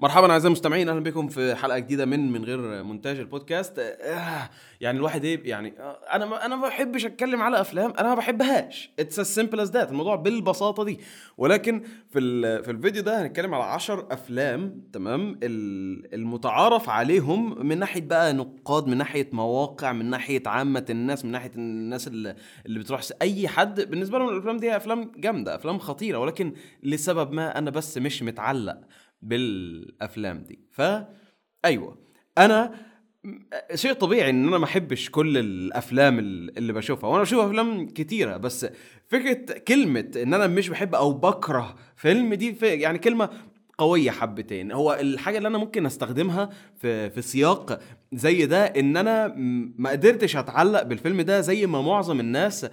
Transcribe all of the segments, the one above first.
مرحبا أعزائي المستمعين أهلا بكم في حلقة جديدة من من غير مونتاج البودكاست. آه يعني الواحد إيه يعني آه أنا ما أنا ما بحبش أتكلم على أفلام أنا ما بحبهاش. اتس as simple as that. الموضوع بالبساطة دي. ولكن في ال- في الفيديو ده هنتكلم على 10 أفلام تمام ال- المتعارف عليهم من ناحية بقى نقاد من ناحية مواقع من ناحية عامة الناس من ناحية الناس اللي, اللي بتروح أي حد. بالنسبة لهم الأفلام دي أفلام جامدة أفلام خطيرة. ولكن لسبب ما أنا بس مش متعلق. بالأفلام دي. فا أيوه. أنا شيء طبيعي إن أنا ما أحبش كل الأفلام ال- اللي بشوفها. وأنا بشوف أفلام كتيرة بس فكرة كلمة إن أنا مش بحب أو بكره فيلم دي في يعني كلمة قوية حبتين. هو الحاجة اللي أنا ممكن أستخدمها في في سياق زي ده إن أنا ما قدرتش أتعلق بالفيلم ده زي ما معظم الناس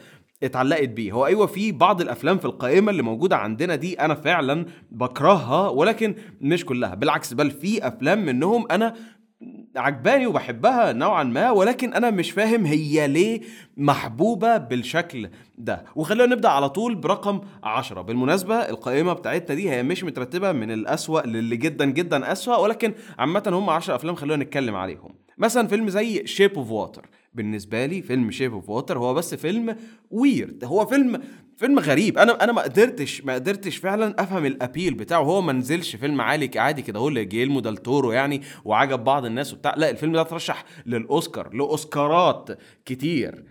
اتعلقت بيه. هو أيوه في بعض الأفلام في القائمة اللي موجودة عندنا دي أنا فعلا بكرهها ولكن مش كلها. بالعكس بل في أفلام منهم أنا عجباني وبحبها نوعا ما ولكن أنا مش فاهم هي ليه محبوبة بالشكل ده. وخلينا نبدأ على طول برقم عشرة. بالمناسبة القائمة بتاعتنا دي هي مش مترتبة من الأسوأ للي جدا جدا أسوأ ولكن عامة هم 10 أفلام خلونا نتكلم عليهم. مثلا فيلم The Shape of Water بالنسبة لي فيلم Shape of Water هو بس فيلم weird هو فيلم فيلم غريب. أنا أنا ما قدرتش ما قدرتش فعلا أفهم ال appeal بتاعه. هو ما نزلش فيلم عالي عادي كده هو لجييرمو ديل يعني وعجب بعض الناس وبتاع. لا الفيلم ده اترشح للأوسكار لأوسكارات كتير.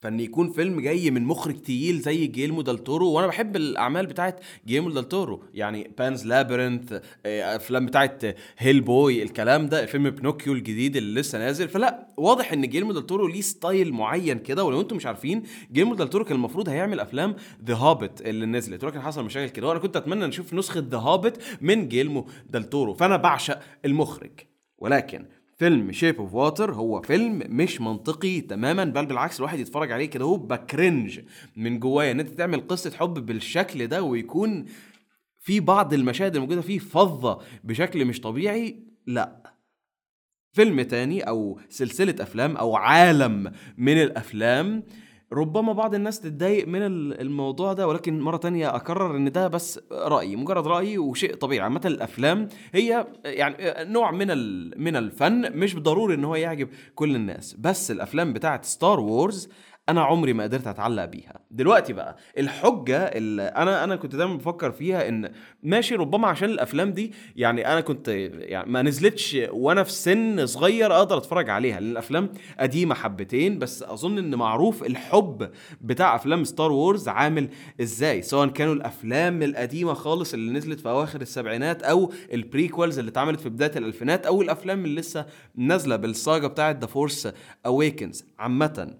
فإن يكون فيلم جاي من مخرج تقيل زي جييرمو ديل تورو وأنا بحب الأعمال بتاعت جييرمو ديل تورو يعني Pan's Labyrinth أفلام بتاعت Hellboy الكلام ده فيلم Pinocchio الجديد اللي لسه نازل. فلا واضح إن جييرمو ديل تورو ليه style معين كده ولو أنتم مش عارفين جييرمو ديل تورو كان المفروض هيعمل أفلام The Hobbit اللي نزلت. ولكن حصل مشاكل كده وأنا كنت أتمنى نشوف نسخة The Hobbit من جييرمو ديل تورو فأنا بعشق المخرج. ولكن فيلم Shape of Water هو فيلم مش منطقي تماما بل بالعكس الواحد يتفرج عليه كده هو ب cringe من جوايا. إن أنت تعمل قصة حب بالشكل ده ويكون في بعض المشاهد الموجودة فيه فظة بشكل مش طبيعي لا. فيلم تاني أو سلسلة أفلام أو عالم من الأفلام ربما بعض الناس تتضايق من ال- الموضوع ده ولكن مرة تانية أكرر إن ده بس رأيي مجرد رأيي وشيء طبيعي. عامة الأفلام هي يعني نوع من من الفن مش ضروري إن هو يعجب كل الناس. بس الأفلام بتاعت Star Wars أنا عمري ما قدرت أتعلق بيها. دلوقتي بقى الحجة اللي أنا أنا كنت دايما بفكر فيها إن ماشي ربما عشان الأفلام دي يعني أنا كنت يعني ما نزلتش وأنا في سن صغير أقدر أتفرج عليها. لأن الأفلام قديمة حبتين بس أظن إن معروف الحب بتاع أفلام Star Wars عامل إزاي؟ سواء كانوا الأفلام القديمة خالص اللي نزلت في أواخر السبعينات أو ال prequels اللي اتعملت في بداية الألفينات أو الأفلام اللي لسه نازلة بال saga بتاعت The Force Awakens عامة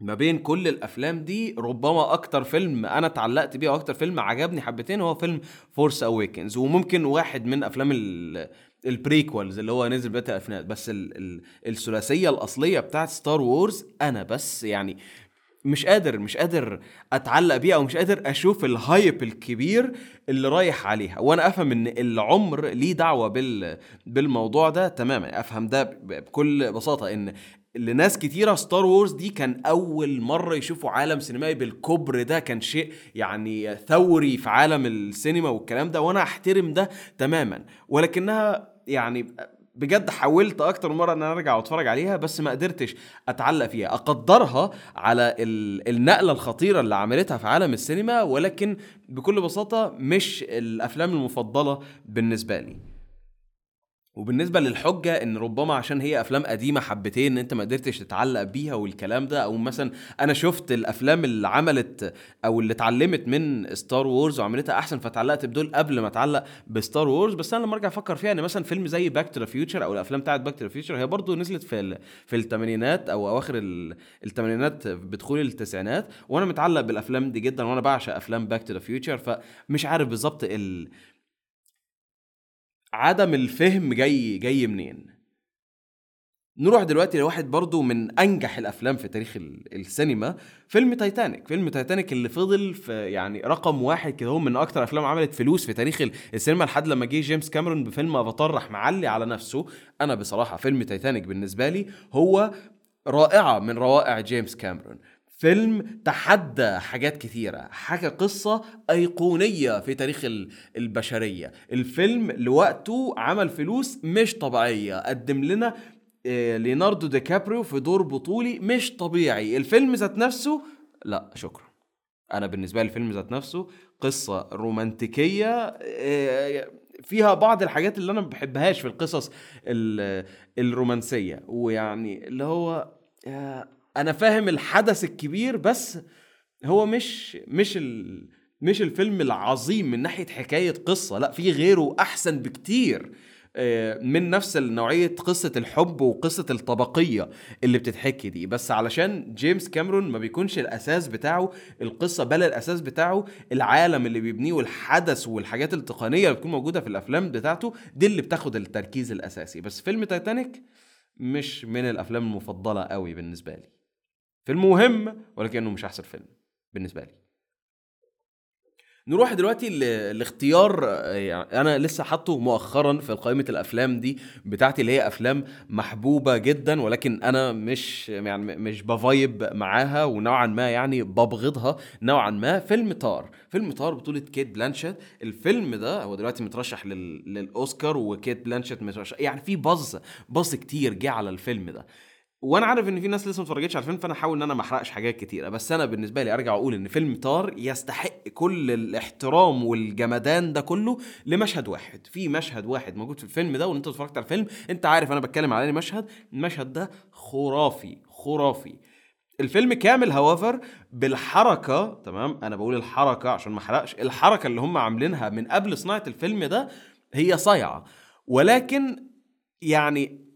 ما بين كل الأفلام دي ربما أكتر فيلم أنا اتعلقت بيه وأكتر فيلم عجبني حبتين هو فيلم Force Awakens وممكن واحد من أفلام ال ال prequels اللي هو نزل بداية الألفينات. بس ال ال الثلاثية الأصلية بتاعت Star Wars أنا بس يعني مش قادر مش قادر أتعلق بيها أو مش قادر أشوف ال hype الكبير اللي رايح عليها. وأنا أفهم إن العمر ليه دعوة بال بالموضوع ده تماما. أفهم ده بكل بساطة إن لناس كتيرة Star Wars دي كان أول مرة يشوفوا عالم سينمائي بالكبر ده كان شيء يعني ثوري في عالم السينما والكلام ده وأنا أحترم ده تماما. ولكنها يعني بجد حاولت أكتر مرة إن أنا أرجع وأتفرج عليها بس ما قدرتش أتعلق فيها. أقدرها على ال- النقلة الخطيرة اللي عملتها في عالم السينما ولكن بكل بساطة مش الأفلام المفضلة بالنسبة لي. وبالنسبة للحجة إن ربما عشان هي أفلام قديمة حبتين إن أنت ما قدرتش تتعلق بيها والكلام ده أو مثلا أنا شفت الأفلام اللي عملت أو اللي اتعلمت من Star Wars وعملتها أحسن فتعلقت بدول قبل ما أتعلق ب Star Wars بس أنا لما أرجع أفكر فيها إن مثلا فيلم زي Back to the Future أو الأفلام بتاعت Back to the Future هي برضو نزلت في في الثمانينات أو أواخر ال- الثمانينات بدخول التسعينات وأنا متعلق بالأفلام دي جدا وأنا بعشق أفلام Back to the Future فمش عارف بالظبط ال عدم الفهم جاي جاي منين؟ نروح دلوقتي لواحد برضو من أنجح الأفلام في تاريخ ال- السينما فيلم تايتانيك. فيلم تايتانيك اللي فضل في يعني رقم واحد كده هو من أكتر أفلام عملت فلوس في تاريخ ال- السينما لحد لما جه جيمس كاميرون بفيلم أفاتار راح معلي على نفسه. أنا بصراحة فيلم تايتانيك بالنسبة لي هو رائعة من روائع جيمس كاميرون. فيلم تحدى حاجات كتيرة حكى قصة أيقونية في تاريخ ال- البشرية. الفيلم لوقته عمل فلوس مش طبيعية قدم لنا آه، ليوناردو دي كابريو في دور بطولي مش طبيعي. الفيلم ذات نفسه لا شكرا. أنا بالنسبة لي الفيلم ذات نفسه قصة رومانتيكية آه، فيها بعض الحاجات اللي أنا ما بحبهاش في القصص ال- الرومانسية. ويعني اللي هو آه، أنا فاهم الحدث الكبير بس هو مش مش ال مش الفيلم العظيم من ناحية حكاية قصة لأ في غيره أحسن بكتير آه، من نفس نوعية قصة الحب وقصة الطبقية اللي بتتحكي دي. بس علشان جيمس كاميرون ما بيكونش الأساس بتاعه القصة بل الأساس بتاعه العالم اللي بيبنيه والحدث والحاجات التقنية اللي بتكون موجودة في الأفلام بتاعته دي اللي بتاخد التركيز الأساسي. بس فيلم تايتانيك مش من الأفلام المفضلة قوي بالنسبة لي. فيلم مهم ولكنه مش أحسن فيلم بالنسبة لي. نروح دلوقتي لاختيار يعني أنا لسه حاطه مؤخرا في قائمة الأفلام دي بتاعتي اللي هي أفلام محبوبة جدا ولكن أنا مش يعني مش ب vibe معاها ونوعا ما يعني ببغضها. نوعا ما فيلم Tár فيلم Tár بطولة كيت بلانشيت. الفيلم ده هو دلوقتي مترشح لل... للأوسكار وكيت بلانشيت مترشح يعني في buzz buzz كتير جه على الفيلم ده. وأنا عارف ان في ناس لسه ما اتفرجتش على الفيلم فانا احاول ان أنا ما احرقش حاجات كتيرة. بس أنا بالنسبة لي ارجع أقول ان فيلم Tár يستحق كل الاحترام والجمدان ده كله لمشهد واحد. في مشهد واحد موجود في الفيلم ده وإن انت اتفرجت على الفيلم انت عارف أنا بتكلم على مشهد؟ المشهد ده خرافي خرافي. الفيلم كامل هوافر بالحركة تمام؟ أنا بقول الحركة عشان ما أحرقش. الحركة اللي هم عاملينها من قبل صناعة الفيلم ده هي صايعة. ولكن يعني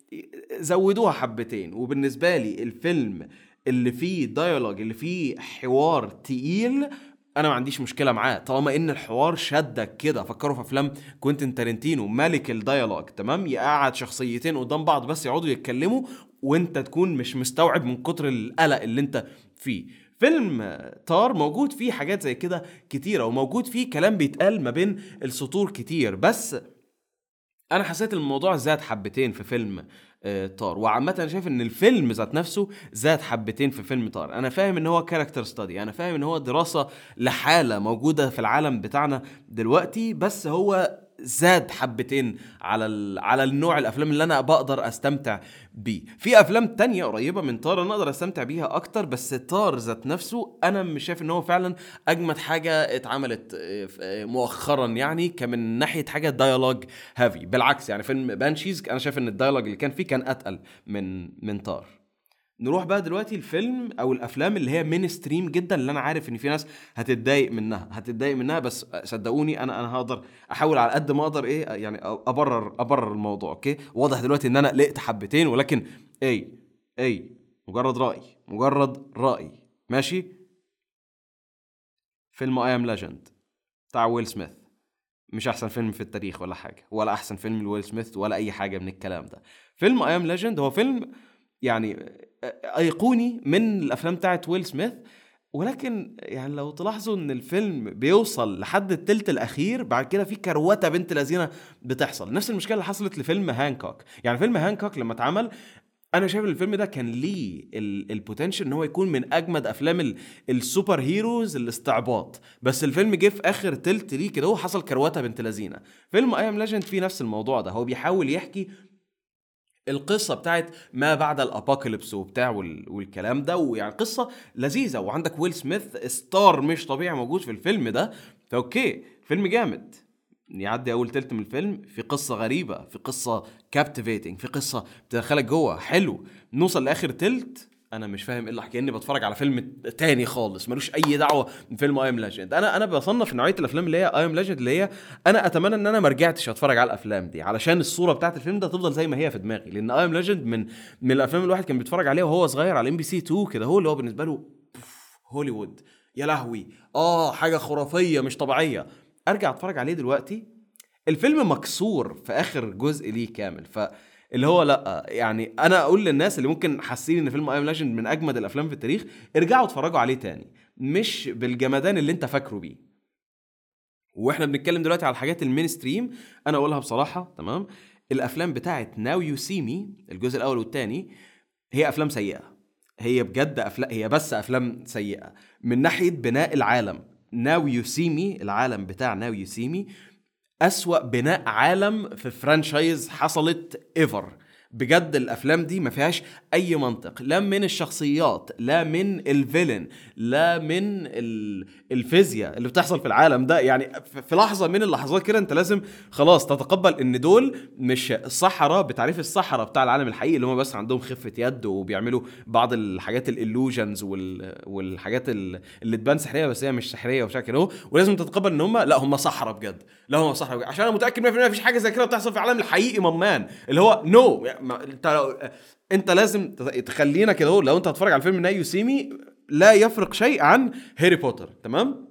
زودوها حبتين. وبالنسبة لي الفيلم اللي فيه ديالوج اللي فيه حوار تقيل أنا ما عنديش مشكلة معاه. طالما إن الحوار شدك كده. فكروا في أفلام كوينتين تارنتينو ملك ال dialogue تمام؟ يقعد شخصيتين قدام بعض بس يقعدوا يتكلموا وأنت تكون مش مستوعب من كتر القلق اللي أنت فيه. فيلم Tár موجود فيه حاجات زي كده كتيرة وموجود فيه كلام بيتقال ما بين السطور كتير. بس أنا حسيت الموضوع زاد حبتين في فيلم آه، Tár وعامة أنا شايف إن الفيلم ذات نفسه زاد حبتين في فيلم Tár أنا فاهم إن هو character study أنا فاهم إن هو دراسة لحالة موجودة في العالم بتاعنا دلوقتي بس هو زاد حبتين على. على النوع الأفلام اللي أنا بقدر أستمتع بيه في أفلام تانية قريبة من Tár أنا أقدر أستمتع بيها أكتر بس Tár ذات نفسه أنا مش شايف إن هو فعلا أجمد حاجة اتعملت آه، آه، مؤخرا يعني كمن ناحية حاجة dialogue heavy بالعكس يعني فيلم Banshees أنا شايف إن ال dialogue اللي كان فيه كان أتقل من من Tár نروح بقى دلوقتي الفيلم أو الأفلام اللي هي mainstream جدا اللي أنا عارف إن في ناس هتتضايق منها هتتضايق منها بس صدقوني أنا أنا هقدر أحاول على قد ما أقدر إيه يعني أبرر أبرر الموضوع okay؟ واضح دلوقتي إن أنا قلقت حبتين ولكن اي اي مجرد رأي مجرد رأي. ماشي؟ فيلم I Am Legend بتاع ويل سميث مش أحسن فيلم في التاريخ ولا حاجة ولا أحسن فيلم لويل سميث ولا أي حاجة من الكلام ده. فيلم I Am Legend هو فيلم يعني أيقوني من الأفلام بتاعت ويل سميث. ولكن يعني لو تلاحظوا إن الفيلم بيوصل لحد التلت الأخير بعد كده في كروتة بنت لذينة بتحصل. نفس المشكلة اللي حصلت لفيلم هانكوك. يعني فيلم هانكوك لما اتعمل أنا شايف إن الفيلم ده كان ليه ال potential إن هو يكون من أجمد أفلام ال- ال superheroes الاستعباط. بس الفيلم جه في آخر تلت ليه كده هو حصل كروتة بنت لذينة. فيلم I Am Legend فيه نفس الموضوع ده. هو بيحاول يحكي القصة بتاعت ما بعد ال apocalypse وبتاع وال... والكلام ده ويعني قصة لذيذة. وعندك ويل سميث star مش طبيعي موجود في الفيلم ده. ف okay فيلم جامد. يعدي أول تلت من الفيلم في قصة غريبة في قصة captivating في قصة بتدخلك جوه. حلو. نوصل لآخر تلت. أنا مش فاهم إيه اللي كاني بتفرج على فيلم تاني خالص ملوش أي دعوة بفيلم I Am Legend أنا أنا بصنف نوعية الأفلام اللي هي I Am Legend اللي هي أنا أتمنى إن أنا ما رجعتش أتفرج على الأفلام دي علشان الصورة بتاعت الفيلم ده تفضل زي ما هي في دماغي. لأن I Am Legend من من الأفلام اللي الواحد كان بيتفرج عليها وهو صغير على MBC 2 كده هو اللي هو بالنسبة له هوليوود. يا لهوي. آه حاجة خرافية مش طبيعية. أرجع أتفرج عليه دلوقتي. الفيلم مكسور في آخر جزء ليه كامل ف اللي هو لأ يعني أنا أقول للناس اللي ممكن حاسين إن فيلم I Am Legend من أجمد الأفلام في التاريخ ارجعوا اتفرجوا عليه تاني مش بالجمدان اللي أنت فاكره بيه. وإحنا بنتكلم دلوقتي على الحاجات ال mainstream أنا أقولها بصراحة تمام؟ الأفلام بتاعت Now You See Me الجزء الأول والثاني هي أفلام سيئة. هي بجد افلام هي بس أفلام سيئة. من ناحية بناء العالم Now You See Me العالم بتاع Now You See Me أسوأ بناء عالم في franchise حصلت ever بجد الأفلام دي ما فيهاش أي منطق. لا من الشخصيات لا من ال villain لا من ال- الفيزياء اللي بتحصل في العالم ده. يعني في لحظة من اللحظات كده أنت لازم خلاص تتقبل إن دول مش الصحراء بتعريف الصحراء بتاع العالم الحقيقي اللي هم بس عندهم خفة يد وبيعملوا بعض الحاجات الالوجنز والحاجات ال- اللي تبان سحرية بس هي مش سحرية كده. اهو ولازم تتقبل إن هم لا هم صحراء بجد. لا صحراء بجد عشان أنا متأكد 100% مفيش حاجة زي كده بتحصل في العالم الحقيقي ممان اللي هو نو no. أنت لو أنت لازم تخلينا كده لو أنت هتتفرج على فيلم Now You See Me لا يفرق شيء عن هاري بوتر. تمام؟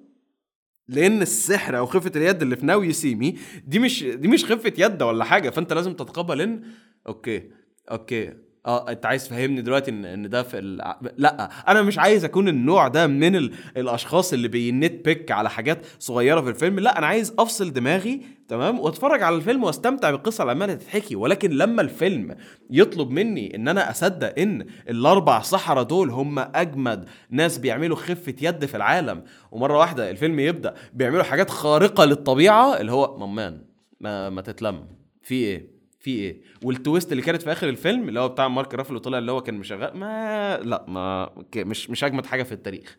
لأن السحر أو خفة اليد اللي في Now You See Me دي مش دي مش خفة يد ولا حاجة. فأنت لازم تتقبل إن okay okay. آه انت عايز تفهمني دلوقتي ان إن ده في الع... لا أنا مش عايز اكون النوع ده من ال... الاشخاص اللي بي nitpick على حاجات صغيرة في الفيلم لا أنا عايز افصل دماغي تمام واتفرج على الفيلم واستمتع بالقصة اللي عماله تتحكي. ولكن لما الفيلم يطلب مني ان أنا اصدق ان الاربع سحرة دول هم اجمد ناس بيعملوا خفة يد في العالم ومرة واحدة الفيلم يبدأ بيعملوا حاجات خارقة للطبيعة اللي هو ممان ما ما تتلم. في إيه؟ في إيه؟ والتويست اللي كانت في آخر الفيلم اللي هو بتاع مارك رافلو طلع اللي هو كان مشغل ما لا ما مش مش أجمد حاجة في التاريخ.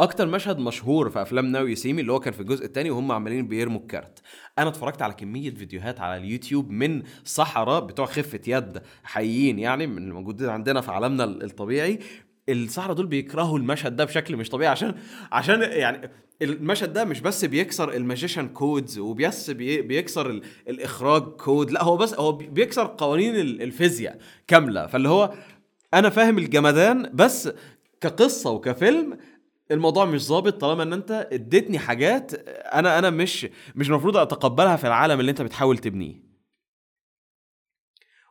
أكتر مشهد مشهور في أفلام ناو يسيمي اللي هو كان في الجزء الثاني وهم عمالين بيرموا الكارت أنا اتفرجت على كمية فيديوهات على اليوتيوب من سحرة بتوع خفة يد حقيقيين يعني من الموجودين عندنا في عالمنا الطبيعي. السحرة دول بيكرهوا المشهد ده بشكل مش طبيعي عشان عشان يعني المشهد ده مش بس بيكسر ال magician codes وبس بي بيكسر ال الإخراج كود لا هو بس هو بيكسر قوانين الفيزياء كاملة. فاللي هو أنا فاهم الجمدان بس كقصة وكفيلم الموضوع مش ظابط طالما إن أنت اديتني حاجات أنا أنا مش مش المفروض أتقبلها في العالم اللي أنت بتحاول تبنيه.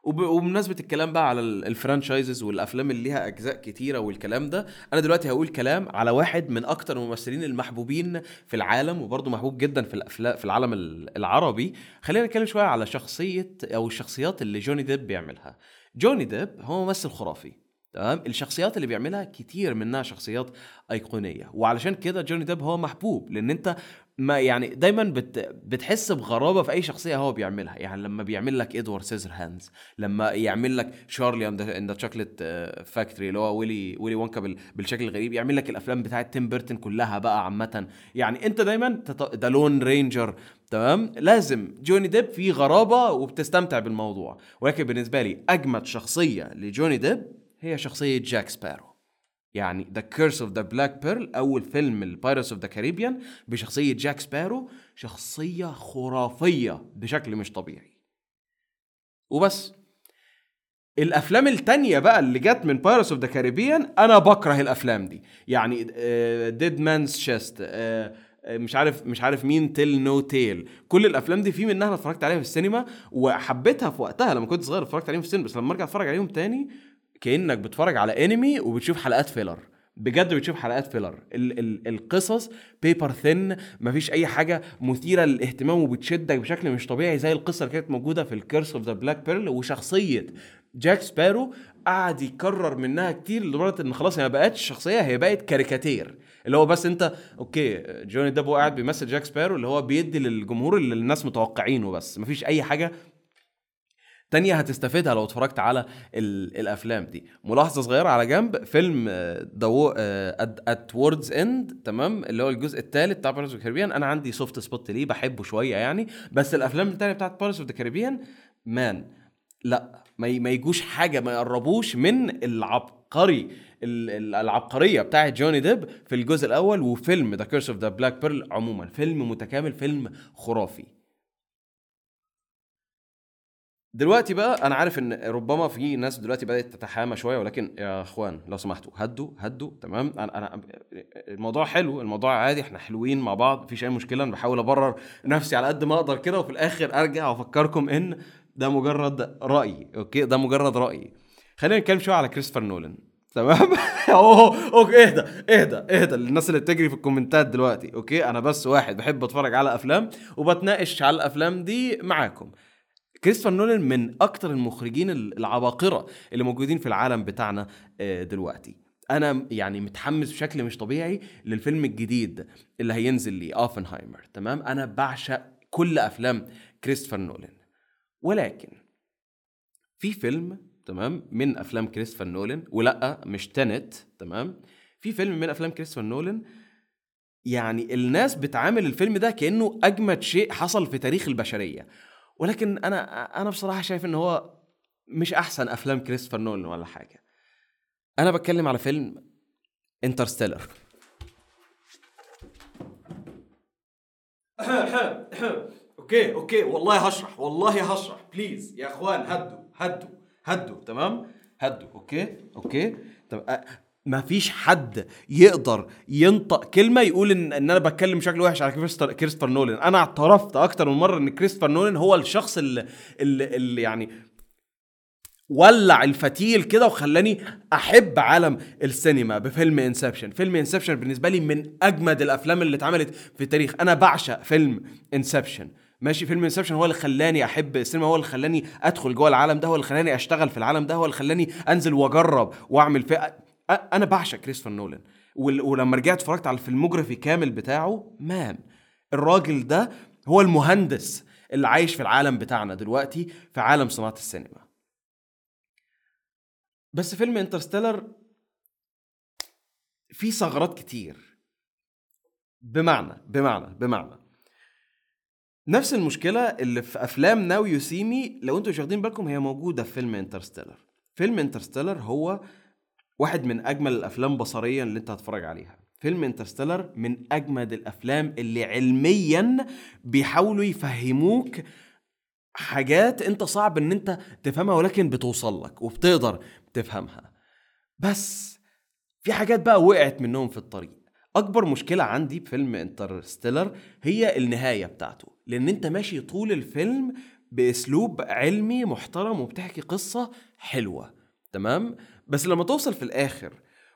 وب... وبمناسبة الكلام بقى على ال franchises والأفلام اللي ليها أجزاء كتيرة والكلام ده أنا دلوقتي هقول كلام على واحد من أكتر الممثلين المحبوبين في العالم وبرضه محبوب جدا في الافلام في العالم العربي. خلينا نتكلم شوية على شخصية أو الشخصيات اللي جوني ديب بيعملها. جوني ديب هو ممثل خرافي. تمام؟ الشخصيات اللي بيعملها كتير منها شخصيات أيقونية. وعلشان كده جوني ديب هو محبوب لأن أنت ما يعني دايما بت بتحس بغرابة في أي شخصية هو بيعملها. يعني لما بيعمل لك Edward Scissorhands لما يعمل لك Charlie and the Chocolate Factory اللي هو ويلي ويلي وونكا بالشكل الغريب يعمل لك الأفلام بتاعت تيم بيرتون كلها بقى عامة. يعني أنت دايما The Lone Ranger تمام؟ لازم جوني ديب فيه غرابة وبتستمتع بالموضوع. ولكن بالنسبة لي أجمد شخصية لجوني ديب هي شخصية جاك سبارو. يعني The Curse of the Black Pearl أول فيلم ال Pirates of the Caribbean بشخصية جاك سبارو شخصية خرافية بشكل مش طبيعي. وبس. الأفلام التانية بقى اللي جت من Pirates of the Caribbean أنا بكره الأفلام دي. يعني Dead Man's Chest مش عارف مش عارف Men Tell No Tales كل الأفلام دي في منها أنا اتفرجت عليها في السينما وحبيتها في وقتها لما كنت صغير اتفرجت عليهم في السينما بس لما أرجع أتفرج عليهم تاني كأنك بتتفرج على انمي وبتشوف حلقات filler بجد بتشوف حلقات filler ال- ال- القصص paper thin مفيش أي حاجة مثيرة للاهتمام وبتشدك بشكل مش طبيعي زي القصة اللي كانت موجودة في ال Curse of the Black Pearl وشخصية جاك سبارو قعد يكرر منها كتير لدرجة إن خلاص هي ما بقتش شخصية هي بقت كاريكاتير اللي هو بس أنت okay جوني ديب قاعد بيمثل جاك سبارو اللي هو بيدي للجمهور اللي الناس متوقعينه بس. مفيش أي حاجة تانية هتستفيدها لو اتفرجت على ال- الأفلام دي. ملاحظة صغيرة على جنب فيلم The At World's End تمام؟ اللي هو الجزء الثالث بتاع Pirates of Caribbean أنا عندي soft spot ليه بحبه شوية يعني. بس الأفلام الثانية بتاعت بارس اوف ذا كاريبيان مان لا ما ما يجوش حاجة ما يقربوش من العبقري ال- ال- العبقرية بتاعت جوني ديب في الجزء الأول وفيلم The Curse of the Black Pearl عموما. فيلم متكامل فيلم خرافي. دلوقتي بقى أنا عارف إن ربما في ناس دلوقتي بدأت تتحامى شوية ولكن يا إخوان لو سمحتوا هدوا هدوا تمام؟ أنا أنا الموضوع حلو الموضوع عادي إحنا حلوين مع بعض مفيش أي مشكلة أنا بحاول أبرر نفسي على قد ما أقدر كده وفي الآخر أرجع وأفكركم إن ده مجرد رأي okay؟ ده مجرد رأي. خلينا نتكلم شوية على كريستوفر نولان تمام؟ أوه okay اهدى اهدى اهدى للناس اللي بتجري في الكومنتات دلوقتي okay؟ أنا بس واحد بحب أتفرج على أفلام وبتناقش على الأفلام دي معاكم. كريستوفر نولان من أكتر المخرجين العباقرة اللي موجودين في العالم بتاعنا آه، دلوقتي. أنا يعني متحمس بشكل مش طبيعي للفيلم الجديد اللي هينزل لي Oppenheimer تمام؟ أنا بعشق كل أفلام كريستوفر نولان. ولكن في فيلم تمام من أفلام كريستوفر نولان ولا مش Tenet تمام؟ في فيلم من أفلام كريستوفر نولان يعني الناس بتعامل الفيلم ده كأنه أجمد شيء حصل في تاريخ البشرية. ولكن أنا أنا بصراحة شايف إن هو مش أحسن أفلام كريستوفر نولان ولا حاجة. أنا بتكلم على فيلم Interstellar. okay okay والله هشرح والله هشرح. please يا إخوان هدوا هدوا هدوا تمام؟ هدوا okay okay. طب ما فيش حد يقدر ينطق كلمة يقول ان, إن أنا بتكلم بشكل وحش على كريستوفر كريستوفر نولان أنا اعترفت أكتر من مرة إن كريستوفر نولان هو الشخص اللي, اللي, اللي يعني ولع الفتيل كده وخلاني أحب عالم السينما بفيلم Inception فيلم Inception بالنسبة لي من أجمد الأفلام اللي اتعملت في التاريخ. أنا بعشق فيلم Inception ماشي؟ فيلم Inception هو اللي خلاني أحب السينما هو اللي خلاني أدخل جوه العالم ده هو اللي خلاني أشتغل في العالم ده هو اللي خلاني أنزل وأجرب وأعمل في أنا بعشق كريستوفر نولان. ولما رجعت اتفرجت على ال filmography كامل بتاعه man الراجل ده هو المهندس اللي عايش في العالم بتاعنا دلوقتي في عالم صناعة السينما. بس فيلم Interstellar فيه ثغرات كتير. بمعنى بمعنى بمعنى. نفس المشكلة اللي في أفلام Now You See Me لو أنتم مش واخدين بالكم هي موجودة في فيلم Interstellar. فيلم Interstellar هو واحد من أجمل الأفلام بصريا اللي أنت هتتفرج عليها. فيلم Interstellar من أجمد الأفلام اللي علميا بيحاولوا يفهموك حاجات أنت صعب إن أنت تفهمها ولكن بتوصل لك وبتقدر تفهمها. بس في حاجات بقى وقعت منهم في الطريق. أكبر مشكلة عندي بفيلم انترستيلر هي النهاية بتاعته. لأن أنت ماشي طول الفيلم بأسلوب علمي محترم وبتحكي قصة حلوة. تمام؟ بس لما توصل في الآخر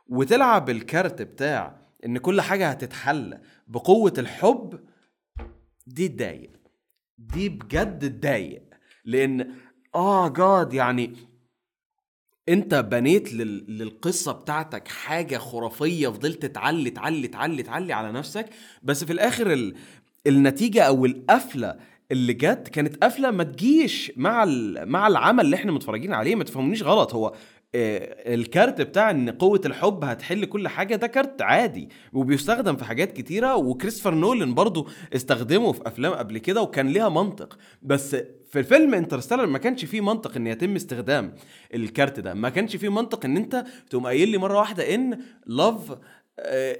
وتلعب الكارت بتاع إن كل حاجة هتتحل بقوة الحب دي تضايق دي بجد تضايق لأن آه جاد يعني أنت بنيت لل... للقصة بتاعتك حاجة خرافية فضلت تعلي تعلي تعلي تعلي على نفسك. بس في الآخر ال... النتيجة أو القفلة اللي جت كانت قفلة ما تجيش مع ال... مع العمل اللي إحنا متفرجين عليه. ما تفهمونيش غلط. هو الكارت بتاع إن قوة الحب هتحل كل حاجة ده كارت عادي وبيستخدم في حاجات كتيرة وكريستوفر نولان برضو استخدمه في أفلام قبل كده وكان ليها منطق. بس في فيلم Interstellar ما كانش فيه منطق إن يتم استخدام الكارت ده ما كانش فيه منطق إن أنت تقوم قايل لي مرة واحدة إن love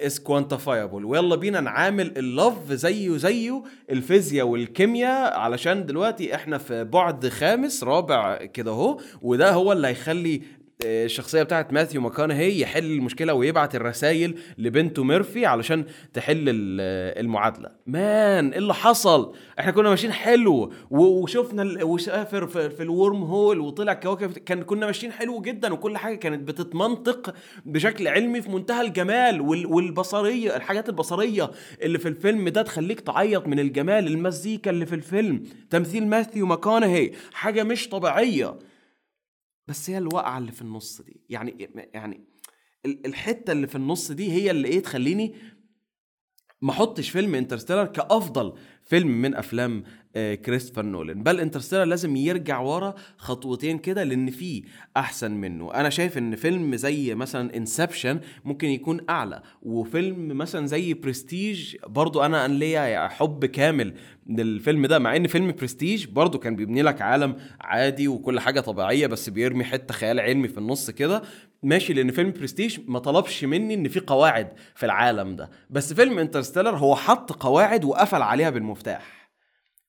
is quantifiable ويلا بينا نعامل ال love زيه زيه الفيزياء والكيمياء علشان دلوقتي إحنا في بعد خامس رابع كده أهو وده هو اللي هيخلي الشخصية بتاعت ماثيو ماكونهي يحل المشكلة ويبعت الرسائل لبنته ميرفي علشان تحل المعادلة. مان إيه اللي حصل؟ إحنا كنا ماشيين حلو وشفنا وسافر في الورم هول وطلع كواكب كان كنا ماشيين حلو جدا وكل حاجة كانت بتتمنطق بشكل علمي في منتهى الجمال والبصرية الحاجات البصرية اللي في الفيلم ده تخليك تعيط من الجمال المزيكا اللي في الفيلم. تمثيل ماثيو ماكونهي حاجة مش طبيعية. بس هي الوقعه اللي في النص دي. يعني يعني الحتة اللي في النص دي هي اللي إيه تخليني ما احطش فيلم Interstellar كأفضل فيلم من أفلام آه، كريستوفر نولان. بل Interstellar لازم يرجع ورا خطوتين كده لأن في أحسن منه. أنا شايف إن فيلم زي مثلا Inception ممكن يكون أعلى. وفيلم مثلا زي برستيج برضو أنا ان ليا حب كامل للفيلم ده مع إن فيلم برستيج برضو كان بيبني لك عالم عادي وكل حاجة طبيعية بس بيرمي حتة خيال علمي في النص كده. ماشي لأن فيلم برستيج ما طلبش مني إن في قواعد في العالم ده. بس فيلم Interstellar هو حط قواعد وقفل عليها بالمفتاح.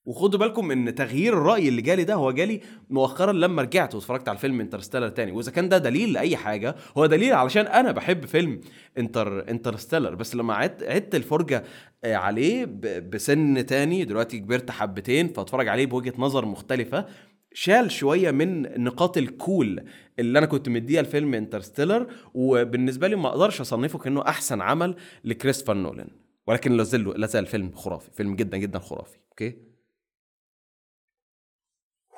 وخدوا بالكم إن تغيير الرأي اللي جالي ده هو جالي مؤخرا لما رجعت واتفرجت على الفيلم Interstellar تاني. وإذا كان ده دليل لأي حاجة هو دليل علشان أنا بحب فيلم Inter Interstellar. بس لما عدت عدت الفرجة آه، عليه بسن تاني دلوقتي كبرت حبتين فاتفرج عليه بوجهة نظر مختلفة شال شوية من نقاط ال cool اللي أنا كنت مديها لفيلم Interstellar وبالنسبة لي ما أقدرش أصنفه كأنه أحسن عمل لكريستوفر نولان. ولكن لازال لازال فيلم خرافي فيلم جدا جدا خرافي. okay؟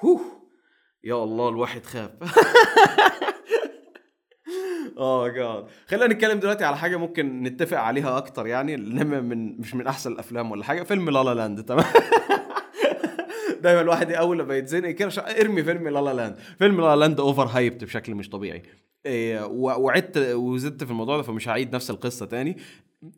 هوه! يا الله الواحد خاف. oh God خلينا نتكلم دلوقتي على حاجة ممكن نتفق عليها أكتر يعني انما من مش من أحسن الأفلام ولا حاجة. فيلم La La Land تمام؟ دايما الواحد أول لما يتزنق كده ارمي فيلم La La Land. فيلم La La Land overhyped بشكل مش طبيعي. إيه، وعدت وزدت في الموضوع ده فمش هعيد نفس القصة تاني.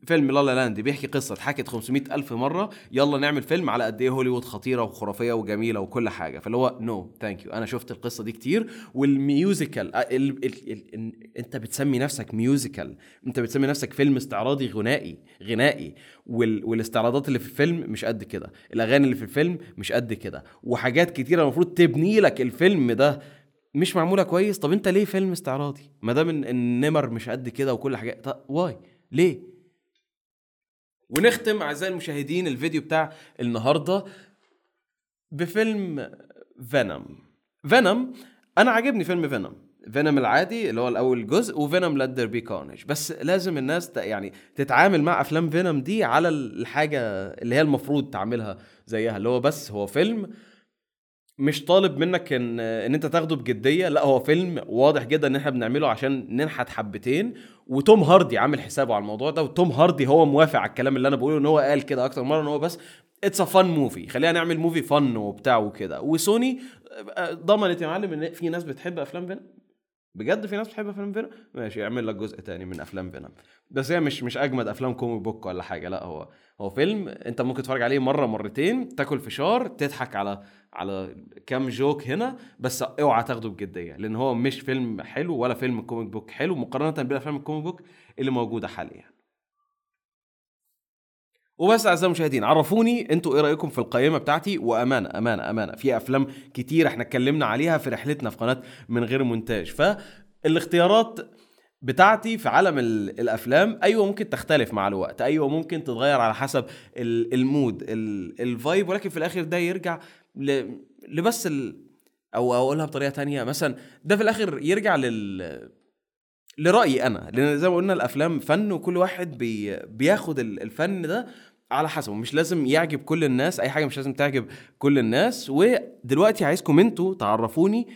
فيلم La La Land بيحكي قصة اتحكت 500 ألف مرة يلا نعمل فيلم على قد إيه هوليوود خطيرة وخرافية وجميلة وكل حاجة. فاللي هو no thank you أنا شفت القصة دي كتير وال musical ال ال ال ال أنت بتسمي نفسك musical أنت بتسمي نفسك فيلم استعراضي غنائي غنائي. وال والاستعراضات اللي في الفيلم مش قد كده. الأغاني اللي في الفيلم مش قد كده. وحاجات كتيرة المفروض تبني لك الفيلم ده. مش معمولة كويس؟ طب أنت ليه فيلم استعراضي؟ ما دام النمر مش قد كده وكل حاجة طب why ليه؟ ونختم أعزائي المشاهدين الفيديو بتاع النهارده بفيلم Venom Venom أنا عاجبني فيلم Venom Venom العادي اللي هو الأول جزء و Venom There Be Carnage بس لازم الناس يعني تتعامل مع أفلام Venom دي على الحاجة اللي هي المفروض تعملها زيها اللي هو بس هو فيلم مش طالب منك ان إن أنت تاخده بجدية. لا هو فيلم واضح جدا إن إحنا بنعمله عشان ننحت حبتين. وتوم هاردي عامل حسابه على الموضوع ده وتوم هاردي هو موافق على الكلام اللي أنا بقوله إن هو قال كده أكتر مرة إن هو بس it's a fun movie خلينا نعمل movie fun وبتاع وكده. وسوني آه، ضمنت يا معلم إن في ناس بتحب أفلام Venom. بجد في ناس بتحب أفلام Venom؟ ماشي يعمل لك جزء تاني من أفلام Venom. بس هي مش مش أجمد أفلام comic book ولا حاجة. لا هو هو فيلم انت ممكن تتفرج عليه مرة مرتين تاكل فشار تضحك على على كام joke هنا بس اوعى تاخده بجدية لأن هو مش فيلم حلو ولا فيلم comic book حلو مقارنة بالافلام ال comic book اللي موجودة حاليا. وبس أعزائي المشاهدين عرفوني أنتوا إيه رأيكم في القائمة بتاعتي؟ وأمانة أمانة أمانة في أفلام كتير إحنا اتكلمنا عليها في رحلتنا في قناة من غير مونتاج. فالاختيارات بتاعتي في عالم ال- الأفلام أيوه ممكن تختلف مع الوقت أيوه ممكن تتغير على حسب ال- mood ال- vibe ولكن في الآخر ده يرجع لبس ال أو أقولها بطريقة تانية مثلا ده في الآخر يرجع لل لرأيي أنا لأن زي ما قلنا الأفلام فن وكل واحد بي بياخد ال- الفن ده على حسبه مش لازم يعجب كل الناس أي حاجة مش لازم تعجب كل الناس. ودلوقتي عايزكم أنتوا تعرفوني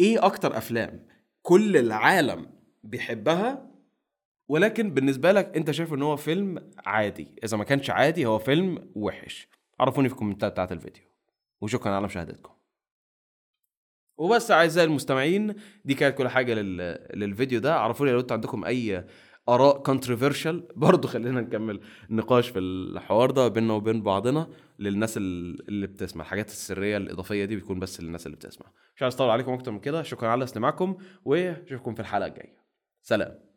إيه أكتر أفلام كل العالم بيحبها ولكن بالنسبة لك أنت شايف إن هو فيلم عادي. إذا ما كانش عادي هو فيلم وحش. عرفوني في ال commentات بتاعت الفيديو. وشكرا على مشاهدتكم. وبس أعزائي المستمعين دي كانت كل حاجة لل... للفيديو ده. عرفوني لو أنتوا عندكم أي آراء controversial برضه خلينا نكمل نقاش في الحوار ده بيننا وبين بعضنا. للناس ال- اللي بتسمع. الحاجات السرية الإضافية دي بتكون بس للناس اللي بتسمع. مش عايز أطول عليكم أكتر من كده. شكرا على استماعكم وأشوفكم في الحلقة الجاية. سلام.